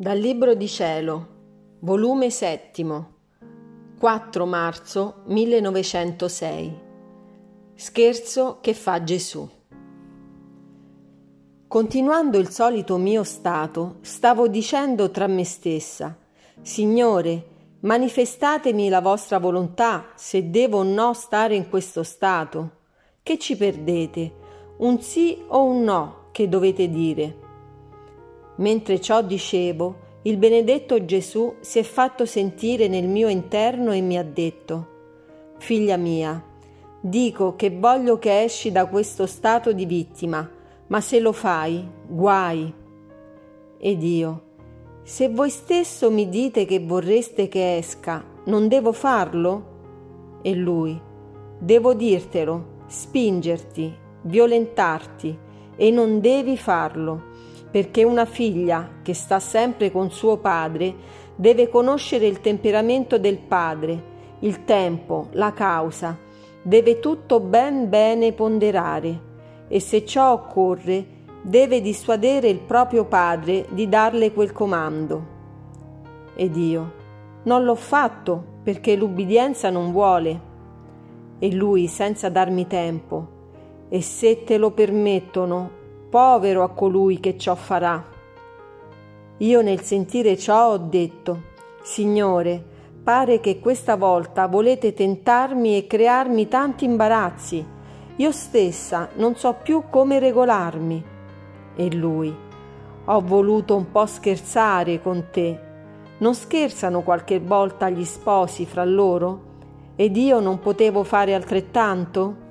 Dal Libro di Cielo, volume settimo, 4 marzo 1906. Scherzo che fa Gesù. Continuando il solito mio stato, stavo dicendo tra me stessa, Signore, manifestatemi la vostra volontà se devo o no stare in questo stato. Che ci perdete? Un sì o un no che dovete dire? Mentre ciò dicevo, il benedetto Gesù si è fatto sentire nel mio interno e mi ha detto, Figlia mia, dico che voglio che esci da questo stato di vittima, ma se lo fai, guai. Ed io, se voi stesso mi dite che vorreste che esca, non devo farlo? E lui, devo dirtelo, spingerti, violentarti, e non devi farlo perché una figlia che sta sempre con suo padre deve conoscere il temperamento del padre, il tempo, la causa, deve tutto ben bene ponderare e se ciò occorre deve dissuadere il proprio padre di darle quel comando. Ed io non l'ho fatto perché l'ubbidienza non vuole. E lui senza darmi tempo, e se te lo permettono povero a colui che ciò farà. Io nel sentire ciò ho detto, Signore, pare che questa volta volete tentarmi e crearmi tanti imbarazzi. Io stessa non so più come regolarmi. E lui, ho voluto un po' scherzare con te. Non scherzano qualche volta gli sposi fra loro? Ed io non potevo fare altrettanto?